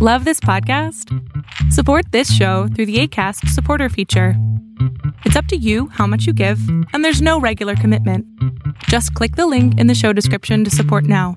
Love this podcast? Support this show through the ACAST supporter feature. It's up to you how much you give, and there's no regular commitment. Just click the link in the show description to support now.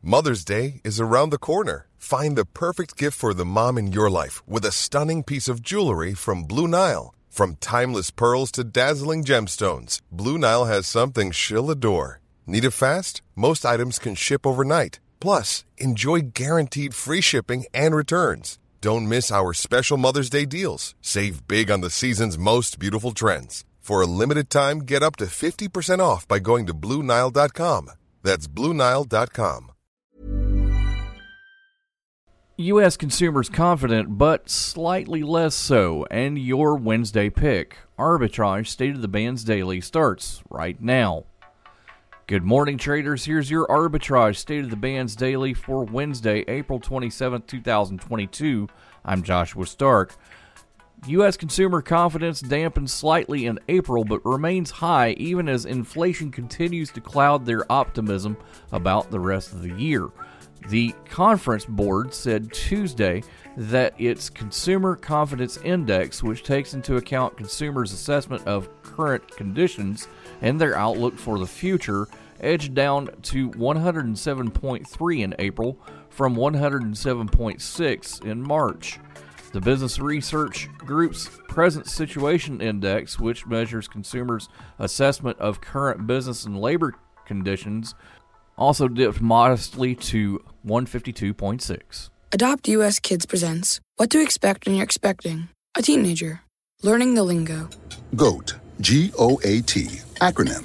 Mother's Day is around the corner. Find the perfect gift for the mom in your life with a stunning piece of jewelry from Blue Nile. From timeless pearls to dazzling gemstones, Blue Nile has something she'll adore. Need it fast? Most items can ship overnight. Plus, enjoy guaranteed free shipping and returns. Don't miss our special Mother's Day deals. Save big on the season's most beautiful trends. For a limited time, get up to 50% off by going to Bluenile.com. That's Bluenile.com. U.S. consumers confident, but slightly less so. And your Wednesday pick, Arbitrage State of the Bands Daily, starts right now. Good morning, traders. Here's your arbitrage state of the bands daily for Wednesday, April 27, 2022. I'm Joshua Stark. U.S. consumer confidence dampened slightly in April but remains high even as inflation continues to cloud their optimism about the rest of the year. The conference board said Tuesday that its Consumer Confidence Index, which takes into account consumers' assessment of current conditions and their outlook for the future, edged down to 107.3 in April from 107.6 in March. The Business Research Group's Present Situation Index, which measures consumers' assessment of current business and labor conditions, also dipped modestly to 152.6. Adopt US Kids presents What to Expect When You're Expecting a Teenager. Learning the Lingo. GOAT, G O A T, acronym,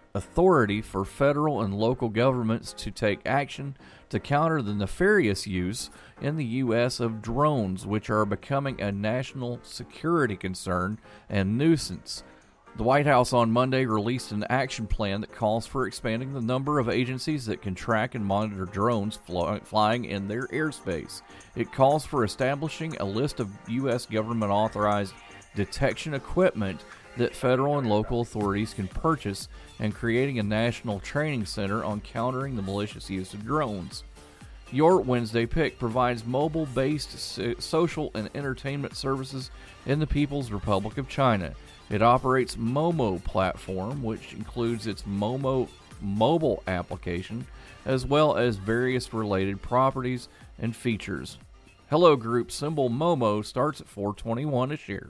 authority for federal and local governments to take action to counter the nefarious use in the U.S. of drones, which are becoming a national security concern and nuisance. The White House on Monday released an action plan that calls for expanding the number of agencies that can track and monitor drones flying in their airspace. It calls for establishing a list of U.S. government authorized detection equipment that federal and local authorities can purchase and creating a national training center on countering the malicious use of drones. Your Wednesday Pick provides mobile based social and entertainment services in the People's Republic of China. It operates Momo platform, which includes its Momo mobile application, as well as various related properties and features. Hello Group symbol Momo starts at 421 a share.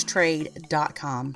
trade.com.